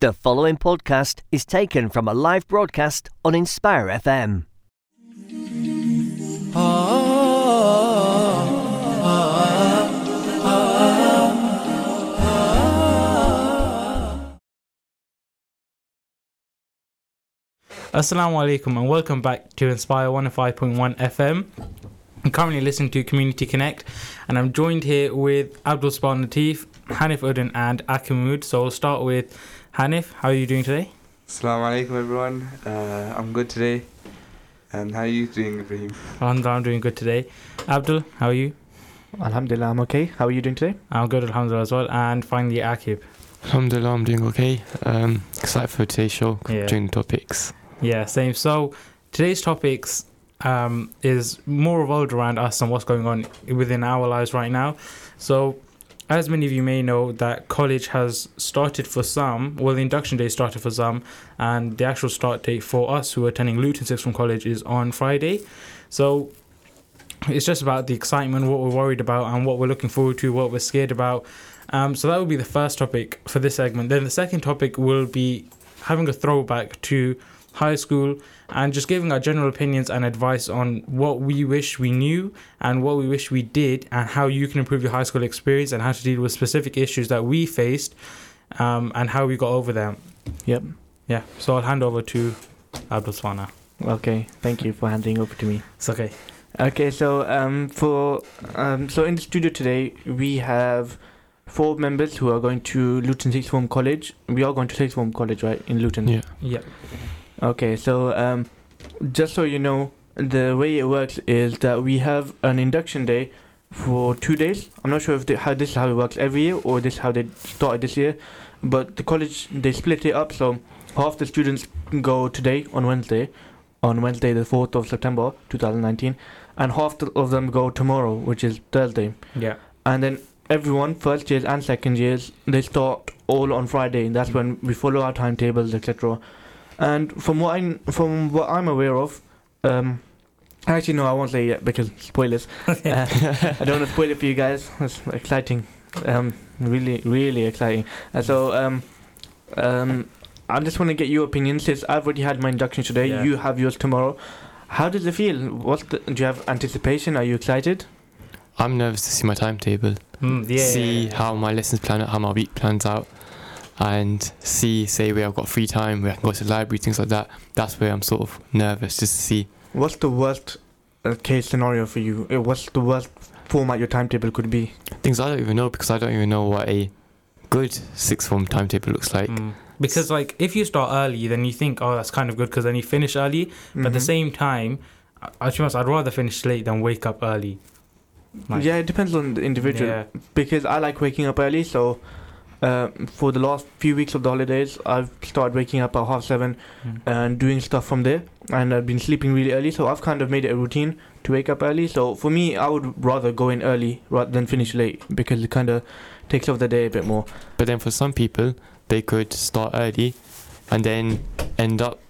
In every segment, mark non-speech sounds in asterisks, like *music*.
The following podcast is taken from a live broadcast on Inspire FM. Assalamu alaikum and welcome back to Inspire 105.1 FM. I'm currently listening to Community Connect and I'm joined here with Abdul Span Latif, Hanif Udin, and Akimud. So we'll start with Hanif. How are you doing today? Assalamu alaikum everyone. Uh, I'm good today. And how are you doing, Ibrahim? Alhamdulillah, I'm doing good today. Abdul, how are you? Alhamdulillah, I'm okay. How are you doing today? I'm good, Alhamdulillah, as well. And finally, Akib. Alhamdulillah, I'm doing okay. Um, excited for today's show, Yeah. during topics. Yeah, same. So today's topics um, is more revolved around us and what's going on within our lives right now. So, as many of you may know, that college has started for some. Well, the induction day started for some, and the actual start date for us who are attending Luton Sixth Form College is on Friday. So. It's just about the excitement, what we're worried about, and what we're looking forward to, what we're scared about. Um, so that will be the first topic for this segment. Then the second topic will be having a throwback to high school and just giving our general opinions and advice on what we wish we knew and what we wish we did and how you can improve your high school experience and how to deal with specific issues that we faced um, and how we got over them. Yep. Yeah, so I'll hand over to Abdul Swana. Okay. Thank you for handing over to me. It's okay. Okay, so um, for um, so in the studio today we have four members who are going to Luton Sixth Form College. We are going to Sixth Form College, right, in Luton. Yeah. Yeah. Okay, so um, just so you know, the way it works is that we have an induction day for two days. I'm not sure if they, how this is how it works every year or this is how they started this year, but the college they split it up so half the students go today on Wednesday, on Wednesday the fourth of September 2019, and half of them go tomorrow, which is Thursday, Yeah. and then everyone first years and second years they start all on Friday. And that's when we follow our timetables, etc. And from what I from what I'm aware of, um, actually no, I won't say yet because spoilers. *laughs* Uh, I don't want to spoil it for you guys. It's exciting, um, really, really exciting. And so, um, um, I just want to get your opinion since I've already had my induction today. Yeah. You have yours tomorrow. How does it feel? What's the, do you have anticipation? Are you excited? I'm nervous to see my timetable, Mm, yeah. see yeah, yeah. how my lessons plan out, how my week plans out, and see, say, where I've got free time, where I can go to the library, things like that. That's where I'm sort of nervous just to see. What's the worst uh, case scenario for you? Uh, What's the worst format your timetable could be? Things I don't even know because I don't even know what a good sixth form timetable looks like. Mm. Because like if you start early, then you think, oh, that's kind of good because then you finish early. But at the Mhm. same time, I, I to be honest, I'd rather finish late than wake up early. Like, yeah, it depends on the individual. Yeah. Because I like waking up early, so uh, for the last few weeks of the holidays, I've started waking up at half seven Mm. and doing stuff from there. And I've been sleeping really early, so I've kind of made it a routine to wake up early. So for me, I would rather go in early rather than finish late because it kind of takes off the day a bit more. But then for some people, they could start early and then end up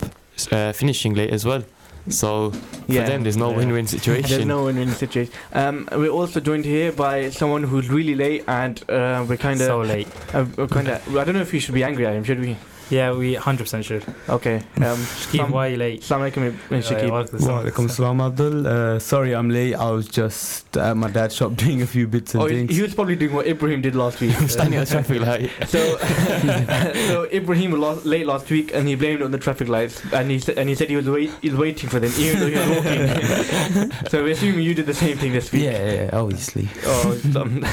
uh, finishing late as well. So for them, there's no Yeah. win-win *laughs* situation. There's no win-win situation. Um, we're also joined here by someone who's really late, and uh, we're kind of, so late. uh, we're kind of. I don't know if we should be angry at him, should we? Yeah, we 100% should. Okay. Um, Keep Some- why are you late? Assalamu alaikum, Ibn Shakib. Walaikum salam Abdul. Uh, sorry I'm late. I was just at my dad's shop *laughs* doing a few bits and Oh, things. he was probably doing what Ibrahim did last week. *laughs* Standing at the traffic light. *laughs* so, so Ibrahim was lost, late last week, and he blamed it on the traffic lights, and he said, and he said he was wait, he was waiting for them, even though he was walking. so we're assuming you did the same thing this week. yeah, yeah, obviously. Oh, um,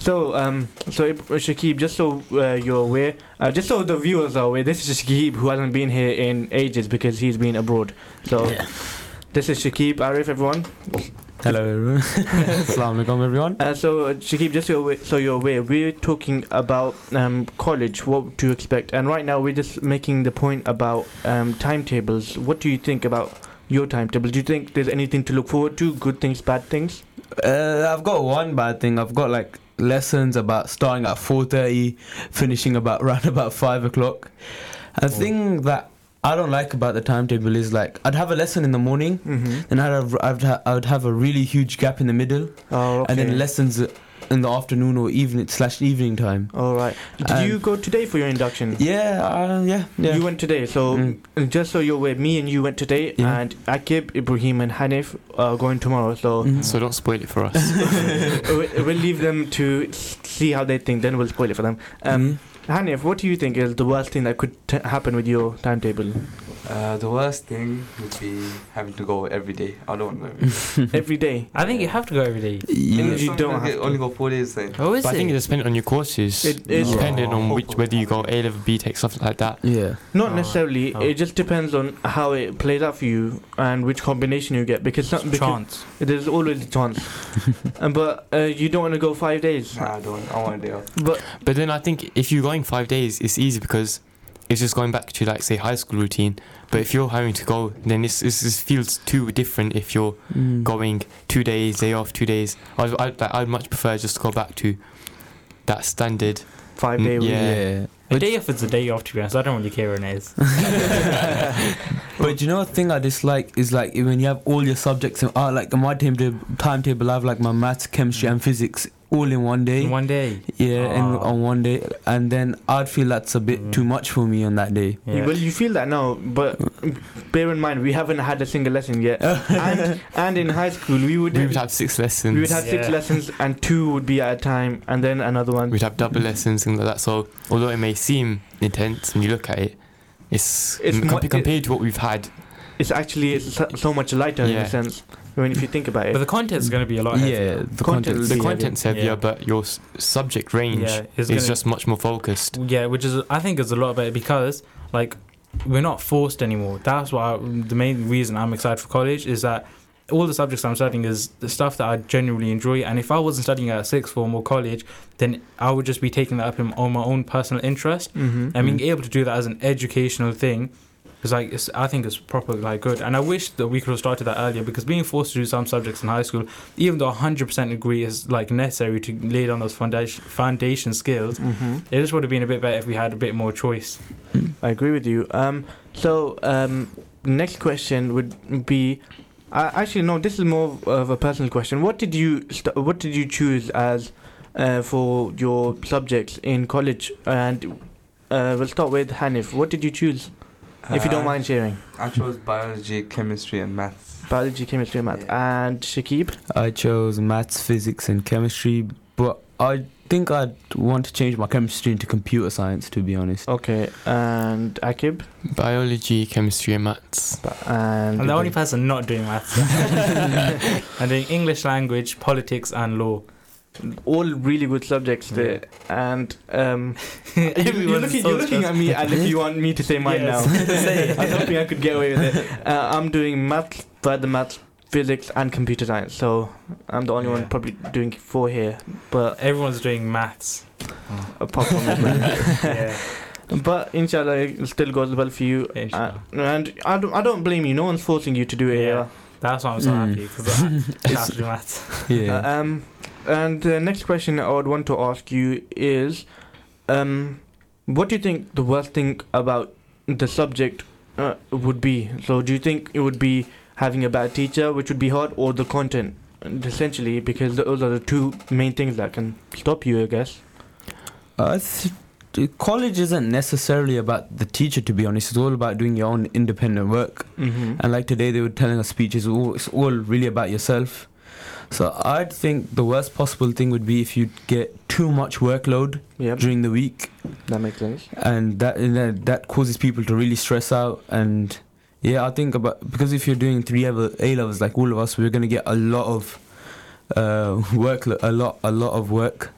so um, so Shakib, just so uh, you're aware, uh, just so the viewers are aware, this is Shakib who hasn't been here in ages because he's been abroad. So this is Shakib Arif, everyone. Hello everyone. *laughs* Assalamu alaikum everyone. Uh, so uh, Shakib, just so you're, aware, so you're aware, we're talking about um, college, what to expect, and right now we're just making the point about um, timetables. What do you think about your timetable? Do you think there's anything to look forward to? Good things, bad things? Uh, I've got one bad thing. I've got like lessons about starting at 4.30, finishing about *laughs* around about 5 o'clock. A thing that I don't like about the timetable is like I'd have a lesson in the morning, Mm-hmm. then I'd have, I'd, ha- I would have a really huge gap in the middle, Oh, okay. and then lessons in the afternoon or evening slash evening time. All right. Did And- you go today for your induction? Yeah, uh, yeah, yeah. You went today, so Mm. just so you're aware, me and you went today, Yeah. and Akib, Ibrahim, and Hanif are going tomorrow. So Mhm. So don't spoil it for us. *laughs* we- we'll leave them to see how they think. Then we'll spoil it for them. Um, Mhm. Hanif, what do you think is the worst thing that could t- happen with your timetable? Uh, the worst thing would be having to go every day. I don't know. every *laughs* day. Every day. I think you have to go every day. Yeah. you don't have to. only go four days. Then. Oh, is But I think it depends on your courses. It is depending on which whether you go A level, BTEC, stuff like that. Yeah. not Oh, necessarily. oh. It just depends on how it plays out for you and which combination you get. Because, some, because chance. there's always a chance. *laughs* Um, but uh, you don't want to go five days. Nah, I don't. I want a day off. But But then I think if you're going five days, it's easy because it's just going back to like say high school routine. But if you're having to go, then it's, it's, it feels too different. If you're Mm. going two days, day off, two days, I'd, I'd, I'd much prefer just to go back to that standard. five Mm, day week. yeah. Yeah. A day off is a day off, to be honest. I don't really care when it is. *laughs* But you know, one thing I dislike is like when you have all your subjects in, uh, like in my timetable, timetable, I have like my maths, chemistry, and physics all in one day. In one day. yeah, and Ah. on one day, and then I'd feel that's a bit Mm. too much for me on that day. Yeah. Well, you feel that now, but bear in mind we haven't had a single lesson yet. *laughs* and, and in high school we would We would have six lessons. we would have six lessons and two would be at a time, and then another one. We'd have double lessons, things like that. So although it may seem intense when you look at it, it's, It's m- mo- compa- compared to what we've had. It's actually so, so much lighter in Yeah. a sense. I mean, if you think about it, But the content's going to be a lot heavier. Yeah, the Content content. The Yeah, content's heavier, yeah. but your s- subject range Yeah, it's is gonna- just much more focused. Yeah, which is I think is a lot better because like we're not forced anymore. That's why I, the main reason I'm excited for college is that all the subjects I'm studying is the stuff that I genuinely enjoy. And if I wasn't studying at sixth form or college, then I would just be taking that up in, on my own personal interest. mm-hmm. And being able to do that as an educational thing is like it's, I think it's proper like good. And I wish that we could have started that earlier because being forced to do some subjects in high school, even though 100% agree is like necessary to lay down those foundation foundation skills, Mm-hmm. it just would have been a bit better if we had a bit more choice. I agree with you. Um, so um, next question would be, uh, actually no, this is more of a personal question. What did you st- What did you choose as uh, for your subjects in college? And uh, we'll start with Hanif. What did you choose, if you don't mind sharing? I chose biology, chemistry, and maths. Biology, chemistry, and math. Yeah. And Shakib. I chose maths, physics, and chemistry, but I think I'd want to change my chemistry into computer science. To be honest. Okay. And Akib. Biology, chemistry, and maths. Ba- And I'm the only person not doing maths. *laughs* I'm doing English language, politics, and law. All really good subjects there. And um, *laughs* you, you're looking, so you're looking at me as if you want me to say mine Yes. now. *laughs* Say. I don't think I could get away with it. Uh, I'm doing math, further math, physics, and computer science. So I'm the only one probably doing four here. But Everyone's doing maths. *laughs* apart from that, yeah. but inshallah, it still goes well for you. Uh, and I don't, I don't blame you. No one's forcing you to do it. Yeah. That's why I'm so Mm. happy because I have to do maths. Yeah. Uh, um, and the next question I would want to ask you is, um, what do you think the worst thing about the subject uh, would be? So, do you think it would be having a bad teacher, which would be hard, or the content? Essentially, because those are the two main things that can stop you, I guess. Uh, college isn't necessarily about the teacher, to be honest. It's all about doing your own independent work. Mm-hmm. And like today, they were telling us speeches. All, it's all really about yourself. So I'd think the worst possible thing would be if you get too much workload yeah, during the week, that makes sense. and that and that, that causes people to really stress out. And yeah, I think about because if you're doing three level A levels like all of us, we're gonna get a lot of uh, *laughs* work, a lot, a lot of work.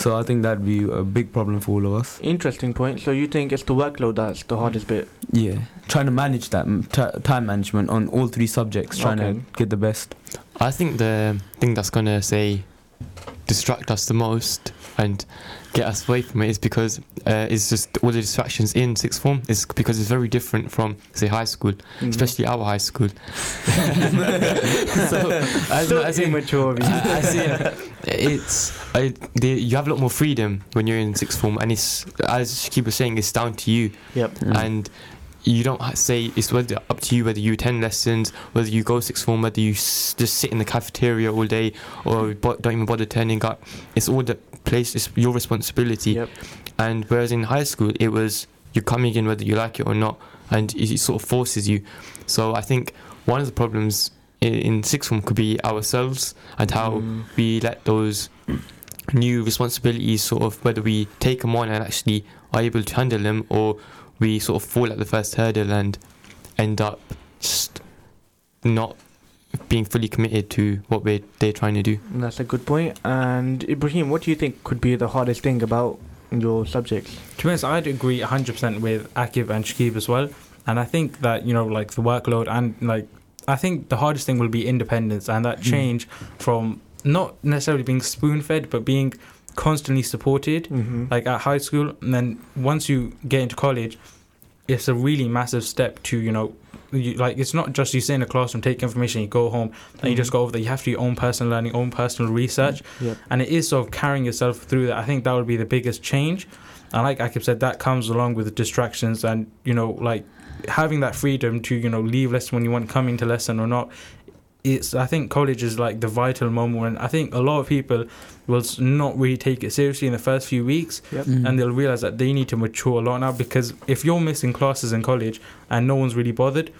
So I think that'd be a big problem for all of us. Interesting point. So, you think it's the workload that's the hardest bit? Yeah, trying to manage that ti time management on all three subjects, trying Okay. to get the best. I think the thing that's gonna say distract us the most and get us away from it is because uh, it's just all the distractions in sixth form is because it's very different from say high school, Mhm. especially our high school. *laughs* *laughs* so as, so as in, immature. of you. as in, it's I, the, you have a lot more freedom when you're in sixth form, and it's as Shakib was saying, it's down to you. yep. Mm. and you don't say it's whether up to you whether you attend lessons, whether you go sixth form, whether you s- just sit in the cafeteria all day or bo- don't even bother turning up. It's all the place. It's your responsibility. Yep. And whereas in high school, it was you're coming in whether you like it or not, and it, it sort of forces you. So I think one of the problems in, in sixth form could be ourselves and how Mm. we let those new responsibilities sort of whether we take them on and actually are able to handle them or we sort of fall at the first hurdle and end up just not being fully committed to what we're they're trying to do. That's a good point. And Ibrahim, what do you think could be the hardest thing about your subjects? To be honest, I'd agree 100% with Akib and Shakib as well. And I think that, you know, like the workload and like, I think the hardest thing will be independence and that Mm. change from not necessarily being spoon fed, but being constantly supported, Mm-hmm. like at high school. And then once you get into college, it's a really massive step to, you know, you, like it's not just you sit in a classroom, take information, you go home, and you just mm-hmm. go over there. You have to do your own personal learning, own personal research Yep. and it is sort of carrying yourself through that. I think that would be the biggest change. And like Akib said, that comes along with the distractions and you know, like having that freedom to you know leave lesson when you want, come into lesson or not. It's I think college is like the vital moment when I think a lot of people will not really take it seriously in the first few weeks, Yep. Mm. and they'll realize that they need to mature a lot now because if you're missing classes in college and no one's really bothered.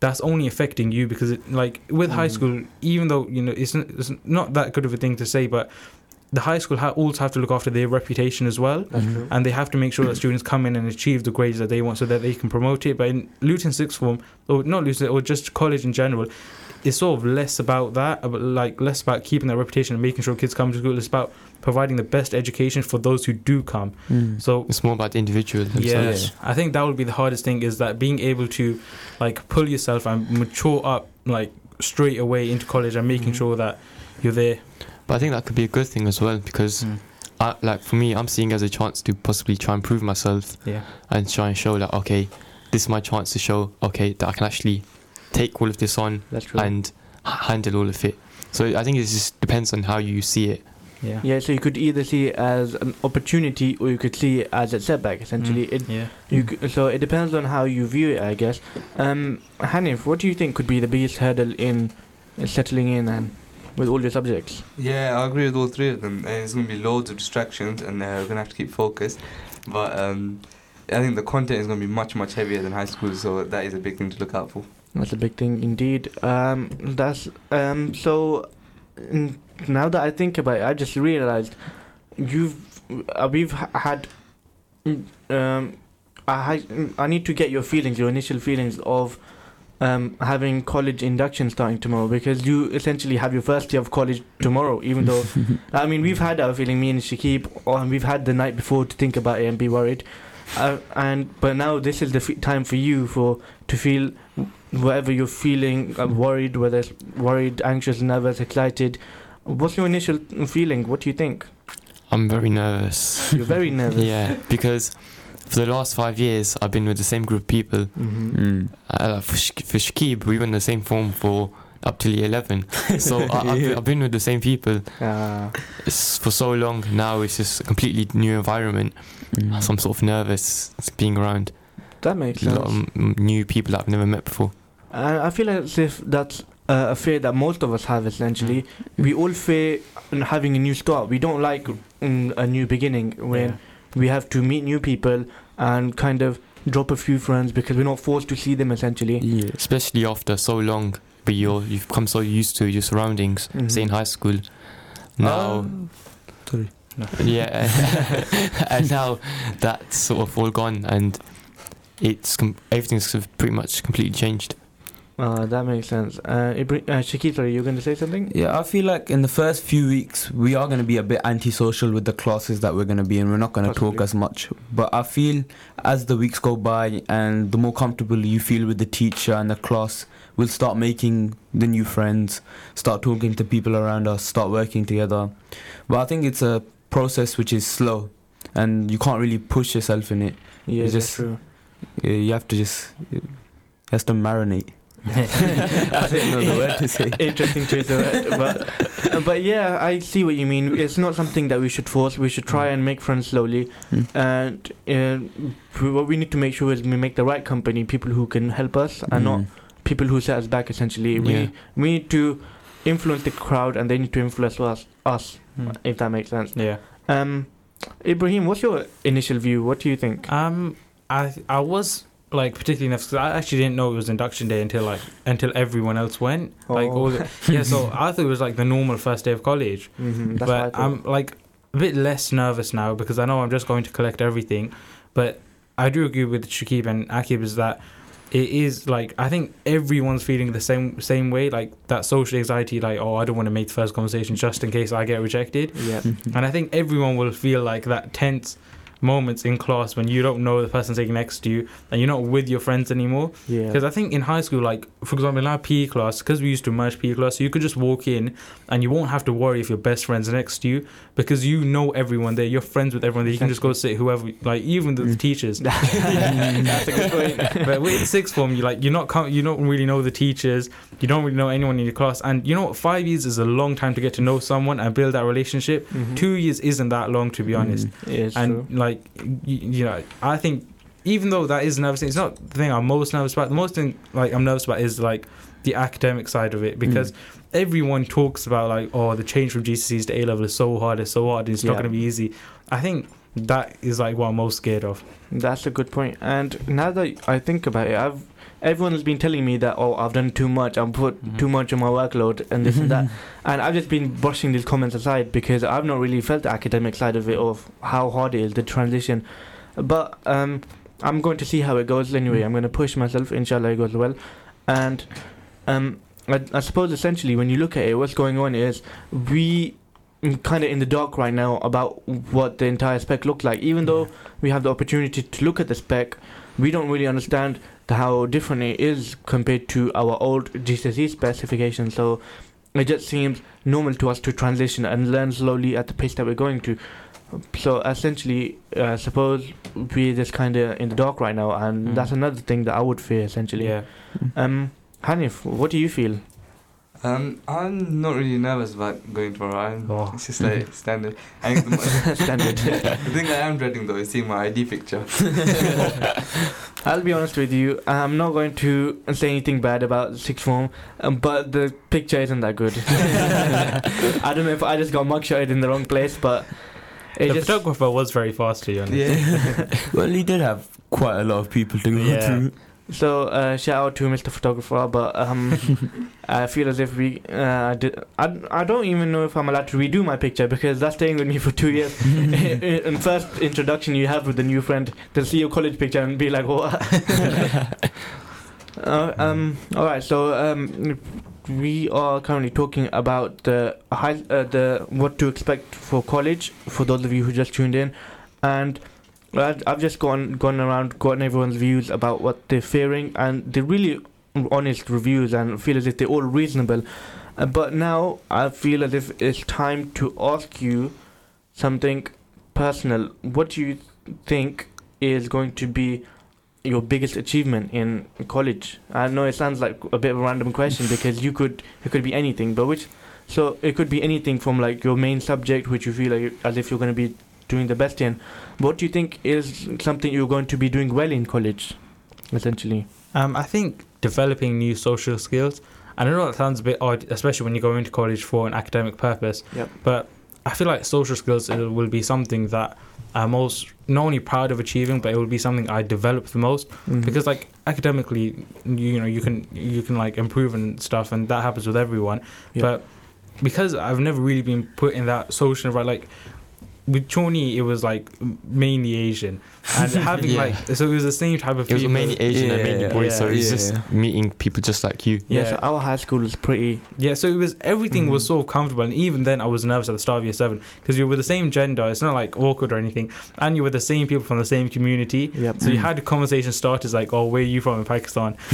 That's only affecting you because, it, like, with high Mm. school, even though you know it's, it's not that good of a thing to say, but the high school ha- also have to look after their reputation as well That's Mhm. and they have to make sure that students come in and achieve the grades that they want so that they can promote it but in luton sixth form or not luton or just college in general it's sort of less about that about like less about keeping their reputation and making sure kids come to school it's about providing the best education for those who do come Mm. so It's more about the individual themselves. Yes, I think that would be the hardest thing is that being able to like pull yourself and mature up like straight away into college and making Mhm. sure that you're there. But I think that could be a good thing as well because, I, like for me, I'm seeing it as a chance to possibly try and prove myself Yeah. and try and show that okay, this is my chance to show okay that I can actually take all of this on and handle all of it. So I think it just depends on how you see it. Yeah. yeah, so you could either see it as an opportunity or you could see it as a setback. Essentially, it Yeah. you c- so it depends on how you view it, I guess. Um, Hanif, what do you think could be the biggest hurdle in settling in and with all your subjects? Yeah, I agree with all three of them. And there's going to be loads of distractions, and uh, we're going to have to keep focused. But um, I think the content is going to be much, much heavier than high school, so that is a big thing to look out for. That's a big thing indeed. Um, that's um. So now that I think about it, I just realized you've uh, we've had mm, um. I I need to get your feelings, your initial feelings of um having college induction starting tomorrow because you essentially have your first year of college tomorrow. Even though *laughs* I mean we've had our feeling, me and Shakib, or and we've had the night before to think about it and be worried. Uh, and but now this is the f- time for you for to feel whatever you're feeling uh, worried whether it's worried anxious nervous excited what's your initial feeling what do you think I'm very nervous. you're very *laughs* nervous yeah, because for the last five years I've been with the same group of people. mm-hmm. Mm. Uh, for, Sh- for Shakib, we were in the same form for up till year 11. *laughs* So I, I've, I've been with the same people uh, for so long. Now it's just a completely new environment. Mm. So I'm sort of nervous being around that makes a sense lot of m- new people that I've never met before. and i feel as if that's uh, a fear that most of us have essentially we all fear having a new start we don't like mm, a new beginning when Yeah. We have to meet new people and kind of drop a few friends because we're not forced to see them essentially Yeah. Especially after so long, but you're, you've become so used to your surroundings, Mhm. say in high school. Now, sorry. *laughs* yeah, *laughs* and now that's sort of all gone, and it's com- everything's pretty much completely changed. Uh, that makes sense uh, Ibra- uh Shakib, sorry you're going to say something Yeah, I feel like in the first few weeks we are going to be a bit antisocial with the classes that we're going to be in. We're not going to talk as much. But I feel as the weeks go by and the more comfortable you feel with the teacher and the class, we'll start making the new friends, start talking to people around us, start working together. But I think it's a process which is slow and you can't really push yourself in it. yeah It's that's just- true You have to just, it has to marinate. I didn't know the word to say. interesting choice of word, but Uh, but yeah, I see what you mean. It's not something that we should force. We should try and make friends slowly, Mm. and uh, what we need to make sure is we make the right company, people who can help us, and not Mm. people who set us back. Essentially, Yeah. we we need to influence the crowd, and they need to influence us. Us, Mm. if that makes sense. Yeah. Um, Ibrahim, what's your initial view? What do you think? Um, I I was like particularly nervous because I actually didn't know it was induction day until like until everyone else went. Like Oh. all the, yeah, so *laughs* I thought it was like the normal first day of college. Mhm, that's but. I'm like a bit less nervous now because I know I'm just going to collect everything. But I do agree with Shakib and Akib is that it is like I think everyone's feeling the same same way, like that social anxiety, like oh I don't want to make the first conversation just in case I get rejected. yeah. Mm-hmm. And I think everyone will feel like that tense moments in class when you don't know the person sitting next to you and you're not with your friends anymore. Yeah. Because I think in high school, like for example, in our PE class, because we used to merge PE class, so you could just walk in and you won't have to worry if your best friend's next to you because you know everyone there. You're friends with everyone there. You can just go sit whoever, like even the Mm. teachers. *laughs* *laughs* That's a good point. but with sixth form, you like you're not com- you don't really know the teachers. You don't really know anyone in your class, and you know what? Five years is a long time to get to know someone and build that relationship. Mhm. Two years isn't that long, to be honest Mm. Yeah, and true. like you, you know i think even though that is nervous it's not the thing i'm most nervous about. The most thing like i'm nervous about is like the academic side of it because Mm. everyone talks about like oh the change from gcse's to a level is so hard it's so hard it's not going to be easy. I think that is like what i'm most scared of That's a good point. And now that I think about it, I've everyone has been telling me that oh I've done too much, I've put Mhm. too much on my workload and this and that, *laughs* and I've just been brushing these comments aside because I've not really felt the academic side of it of how hard it is the transition. But um, I'm going to see how it goes anyway. Mm. I'm going to push myself. Inshallah, it goes well. And um, I, I suppose essentially when you look at it, what's going on is we kind of in the dark right now about what the entire spec looks like. Even though we have the opportunity to look at the spec, we don't really understand how different it is compared to our old GCSE specification. So it just seems normal to us to transition and learn slowly at the pace that we're going to. So essentially, uh, suppose we're just kind of in the dark right now, and Mm. that's another thing that I would fear essentially. yeah Um, Hanif, what do you feel? Um, I'm not really nervous about going to Orion. Oh. It's just like *laughs* standard. I think the, *laughs* Standard. *laughs* the thing I am dreading though is seeing my ID picture. I'll be honest with you. I'm not going to say anything bad about sixth form, um, but the picture isn't that good. I don't know if I just got mugshotted in the wrong place, but it the just photographer was very fast to be honest Yeah. well, he did have quite a lot of people to go Yeah. through. So uh, shout out to Mr. Photographer. But um, *laughs* I feel as if we, uh, did, I, I don't even know if I'm allowed to redo my picture because that's staying with me for two years. *laughs* *laughs* in first introduction you have with a new friend, they'll see your college picture and be like, what? uh, um, all right, so um, we are currently talking about the high, uh, the what to expect for college for those of you who just tuned in, and I've I've just gone gone around, gotten everyone's views about what they're fearing, and they're really honest reviews and feel as if they're all reasonable. Uh, but now I feel as if it's time to ask you something personal. What do you think is going to be your biggest achievement in college? I know it sounds like a bit of a random question *laughs* because you could it could be anything, but which so it could be anything from like your main subject, which you feel like as if you're going to be doing the best in. What do you think is something you're going to be doing well in college, essentially? Um, I think developing new social skills. And I know that sounds a bit odd, especially when you go into college for an academic purpose. Yep. But I feel like social skills will be something that I'm most not only proud of achieving, but it will be something I develop the most Mhm. because like academically, you know, you can you can like improve and stuff, and that happens with everyone. Yeah. But because I've never really been put in that social right, like with Challney, it was like mainly Asian, and *laughs* having Yeah. like so it was the same type of It was mainly Asian and mainly Yeah, boys, yeah, so it's yeah, just meeting people just like you. yeah, yeah. so our high school was pretty. Yeah, so it was everything was Mhm. so comfortable, and even then I was nervous at the start of year seven because you were with the same gender. It's not like awkward or anything, and you were the same people from the same community. Yep. So you had a conversation starters like, "Oh, where are you from in Pakistan?" *laughs*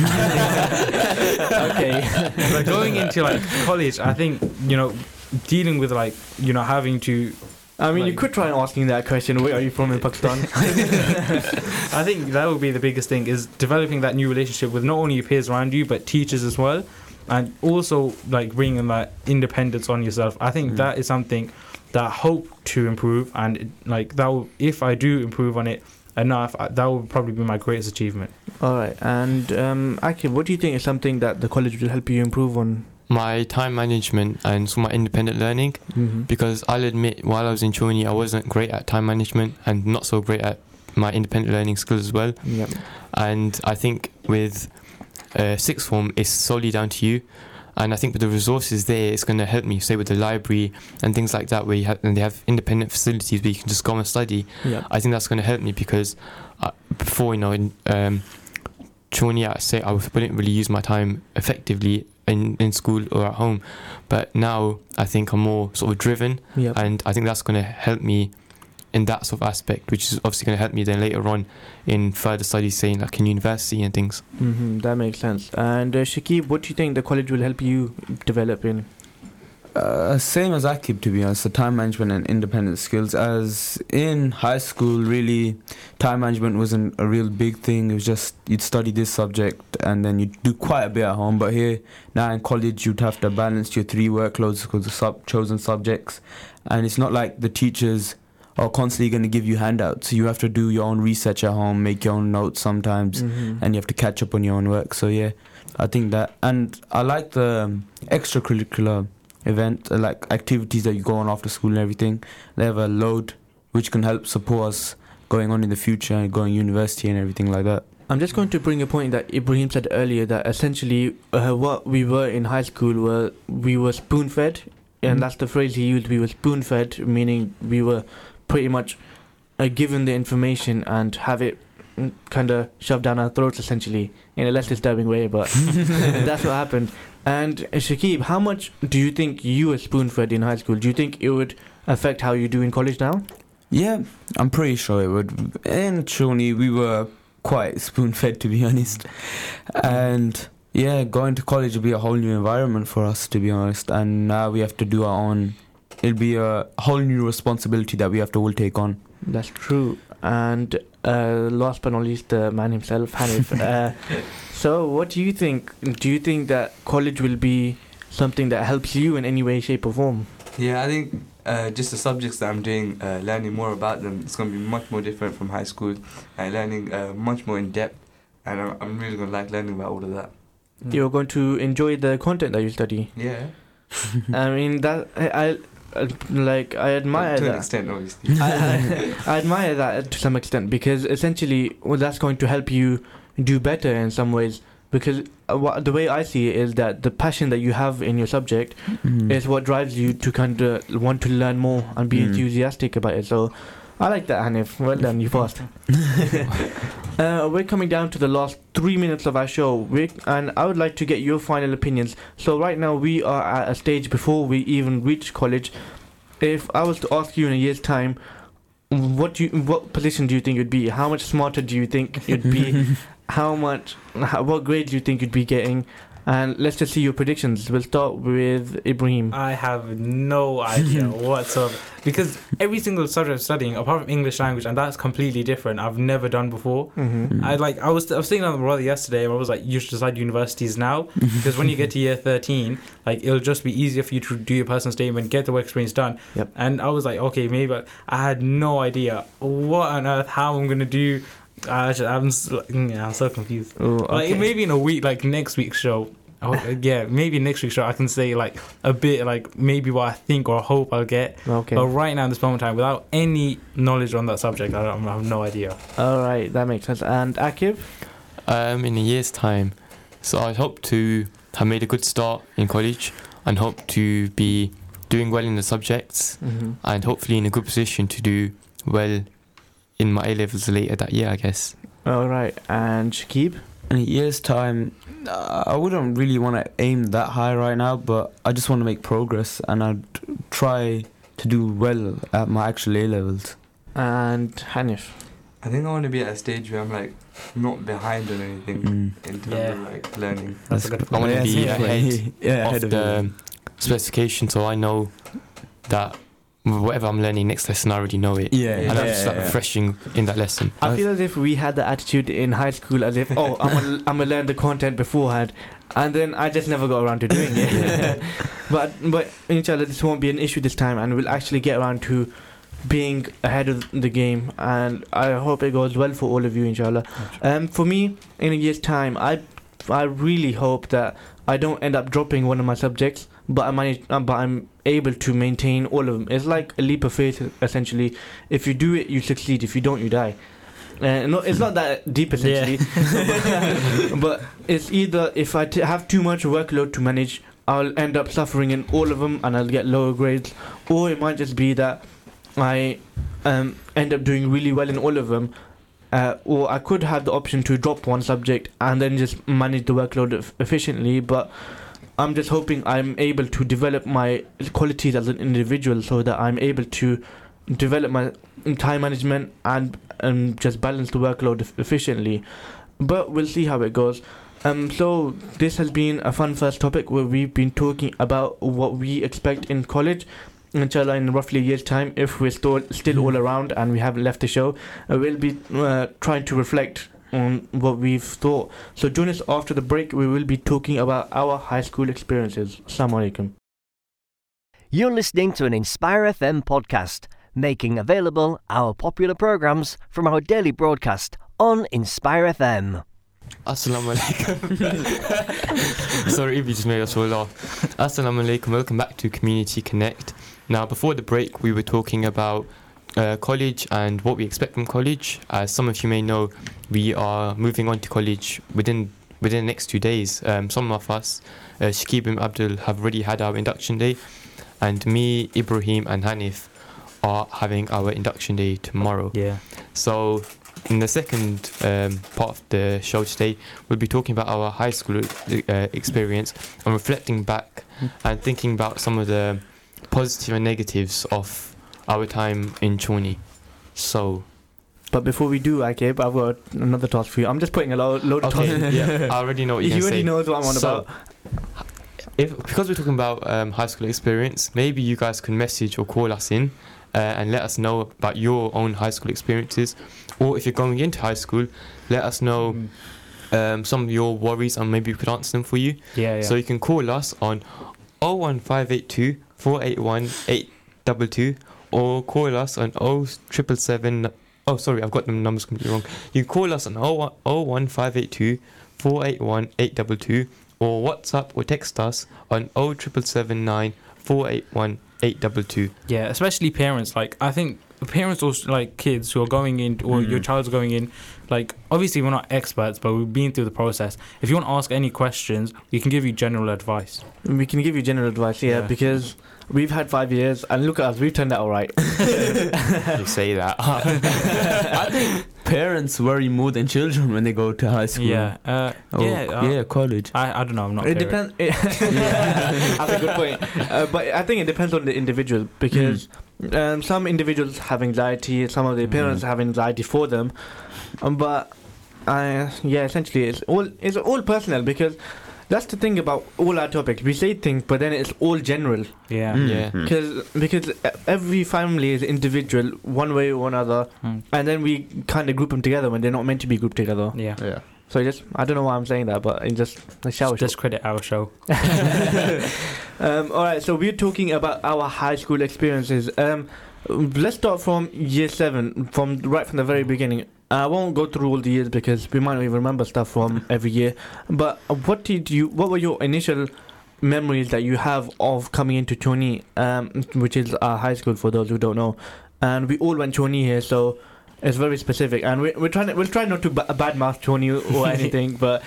okay. *laughs* but going into like college, I think you know, dealing with like you know having to. I mean, you could try asking that question. Where are you from in *laughs* Pakistan? *laughs* I think that would be the biggest thing is developing that new relationship with not only your peers around you but teachers as well. and also like bringing that independence on yourself. I think Mm. that is something that I hope to improve, and like that. Will, if I do improve on it enough, I- that will probably be my greatest achievement. All right. And um, Akib, what do you think is something that the college will help you improve on? My time management and so my independent learning Mm-hmm. because I'll admit while I was in Challney I wasn't great at time management and not so great at my independent learning skills as well. Yep. And I think with uh, sixth form, it's solely down to you. And I think with the resources there, it's going to help me. Say with the library and things like that, where you have and they have independent facilities where you can just go and study. I think that's going to help me because uh, before you know in um, Challney, I say I wouldn't really use my time effectively in in school or at home, but now I think I'm more sort of driven Yep. and I think that's going to help me in that sort of aspect, which is obviously going to help me then later on in further studies, saying like in university and things. hmm That makes sense. And uh, Shakib, what do you think the college will help you develop in? Uh, same as Akib, to be honest, the time management and independent skills. As in high school, really, time management wasn't a real big thing. It was just you'd study this subject and then you'd do quite a bit at home. But here, now in college, you'd have to balance your three workloads because of sub- chosen subjects. And it's not like the teachers are constantly going to give you handouts. You have to do your own research at home, make your own notes sometimes Mhm. and you have to catch up on your own work. So yeah, I think that, and I like the um, extracurricular event, uh, like activities that you go on after school and everything. They have a load which can help support us going on in the future and going university and everything like that. I'm just going to bring a point that Ibrahim said earlier that essentially uh, what we were in high school were we were spoon fed, and Mhm. that's the phrase he used. We were spoon fed, meaning we were pretty much uh, given the information and have it kind of shoved down our throats essentially in a less disturbing way, but *laughs* *laughs* that's what happened. And uh, Shakib, how much do you think you were spoon fed in high school? Do you think it would affect how you do in college now? Yeah, I'm pretty sure it would. In Challney, we were quite spoon fed, to be honest. And yeah, going to college will be a whole new environment for us, to be honest. And now we have to do our own. It'll be a whole new responsibility that we have to all take on. That's true. And uh, last but not least, the man himself, Hanif. *laughs* uh, so, what do you think? Do you think that college will be something that helps you in any way, shape, or form? Yeah, I think uh, just the subjects that I'm doing, uh, learning more about them, it's going to be much more different from high school and learning uh, much more in depth. And I'm, I'm really going to like learning about all of that. You're going to enjoy the content that you study. Yeah, *laughs* I mean, that I, I uh, like. I admire to an that. extent, obviously. *laughs* I, I, I admire that to some extent because essentially, well, that's going to help you do better in some ways. Because uh, what, the way I see it is that the passion that you have in your subject Mm. is what drives you to kind of want to learn more and be Mm. enthusiastic about it. So I like that, Hanif. Well done, you passed. *laughs* uh, we're coming down to the last three minutes of our show, we, and I would like to get your final opinions. So right now we are at a stage before we even reach college. If I was to ask you in a year's time, what do you, what position do you think you'd be? How much smarter do you think you'd be? *laughs* how much, how, what grade do you think you'd be getting? And let's just see your predictions. We'll start with Ibrahim. I have no idea *laughs* whatsoever because every single subject I'm studying, apart from English language, and that's completely different. I've never done before. Mm-hmm. I like I was I was thinking on the brother yesterday, and I was like, you should decide universities now *laughs* because when you get to year thirteen, like it'll just be easier for you to do your personal statement, get the work experience done. Yep. And I was like, okay, maybe. But I had no idea what on earth how I'm gonna do. I just, I'm s- yeah, I'm so confused. Oh, Like maybe in a week, like next week's show. Oh, yeah, maybe next week's show I can say like a bit like maybe what I think or hope I'll get. Okay. But right now in this moment in time, without any knowledge on that subject, I, don't, I have no idea. All right, that makes sense. And Akib? Um, in a year's time, so I hope to have made a good start in college and hope to be doing well in the subjects Mm-hmm. and hopefully in a good position to do well in my A levels later that year, I guess. All right, and Shakib? In a year's time, I wouldn't really want to aim that high right now, but I just want to make progress and I'd try to do well at my actual A levels. And Hanif? I think I want to be at a stage where I'm like not behind on anything Mm. in terms Yeah. of like learning. That's a good I want to be same ahead yeah, ahead of of the you. specification so I know that whatever I'm learning next lesson, I already know it. Yeah, and yeah, I'm just like yeah. refreshing in that lesson. I feel as if we had the attitude in high school as if, oh, *laughs* I'm gonna, I'm gonna learn the content beforehand, and then I just never got around to doing it. *laughs* *laughs* but but inshallah, this won't be an issue this time, and we'll actually get around to being ahead of the game. And I hope it goes well for all of you, inshallah. Um, for me, in a year's time, I I really hope that I don't end up dropping one of my subjects, but I manage, uh, but I'm able to maintain all of them. It's like a leap of faith, essentially. If you do it, you succeed. If you don't, you die. Uh, no, it's not that deep, essentially. *laughs* but it's either if I t- have too much workload to manage, I'll end up suffering in all of them and I'll get lower grades, or it might just be that I um, end up doing really well in all of them. Uh, or I could have the option to drop one subject and then just manage the workload eff- efficiently, but I'm just hoping I'm able to develop my qualities as an individual so that I'm able to develop my time management and um, just balance the workload efficiently. But we'll see how it goes. Um, so this has been a fun first topic where we've been talking about what we expect in college. Inshallah, in roughly a year's time, if we're still still all around and we haven't left the show, uh, we'll be uh, trying to reflect on what we've thought. So join us after the break. We will be talking about our high school experiences. Assalamu alaikum. You're listening to an Inspire FM podcast, making available our popular programs from our daily broadcast on Inspire FM. Assalamu alaikum. *laughs* Sorry, if you just made us all laugh. Assalamu alaikum. Welcome back to Community Connect. Now, before the break, we were talking about uh, college and what we expect from college. As some of you may know, we are moving on to college within within the next two days. Um, some of us, uh, Shakib and Abdul, have already had our induction day, and me, Ibrahim, and Hanif are having our induction day tomorrow. Yeah. So, in the second um, part of the show today, we'll be talking about our high school uh, experience and reflecting back and thinking about some of the positive and negatives of our time in Challney. So, But before we do, Akib, I've got another task for you. I'm just putting a lo- load of tasks. okay, yeah, *laughs* I already know what you're already to knows what I'm on So, about. If because we're talking about um, high school experience, maybe you guys can message or call us in uh, and let us know about your own high school experiences, or if you're going into high school, let us know um, some of your worries and maybe we could answer them for you. Yeah, yeah. So you can call us on 01582 481 822 or call us on 0777. Oh, sorry, I've got the numbers completely wrong. You can call us on 01582 481 822 or WhatsApp or text us on 0779 481 822. Yeah, especially parents. Like I think parents or like kids who are going in or your Mm. child's going in. Like obviously we're not experts, but we've been through the process. If you want to ask any questions, we can give you general advice. We can give you general advice, yeah, Yeah. because we've had five years, and look at us, we've turned out all right. *laughs* you say that. *laughs* I think parents worry more than children when they go to high school. Yeah, uh, Oh, yeah, uh, yeah, college. I, I don't know. I'm not. it clear. depends. *laughs* That's a good point. Uh, but I think it depends on the individual because um, some individuals have anxiety, some of their parents Mm. have anxiety for them. Um, but uh, yeah, essentially, it's all it's all personal because that's the thing about all our topics. We say things, but then it's all general. Yeah. Mm. Yeah. Mm. Because because every family is individual, one way or another, Mm. and then we kind of group them together when they're not meant to be grouped together. Yeah. Yeah. So I just I don't know why I'm saying that, but it just a shower. Just credit our show. *laughs* um, all right, so we're talking about our high school experiences. Um, let's start from year seven, from right from the very beginning. I won't go through all the years because we might not even remember stuff from every year. But what did you? What were your initial memories that you have of coming into Challney, um, which is our high school for those who don't know? And we all went Challney here, so it's very specific. And we, we're trying to, we'll try not to ba- badmouth Challney or *laughs* anything. but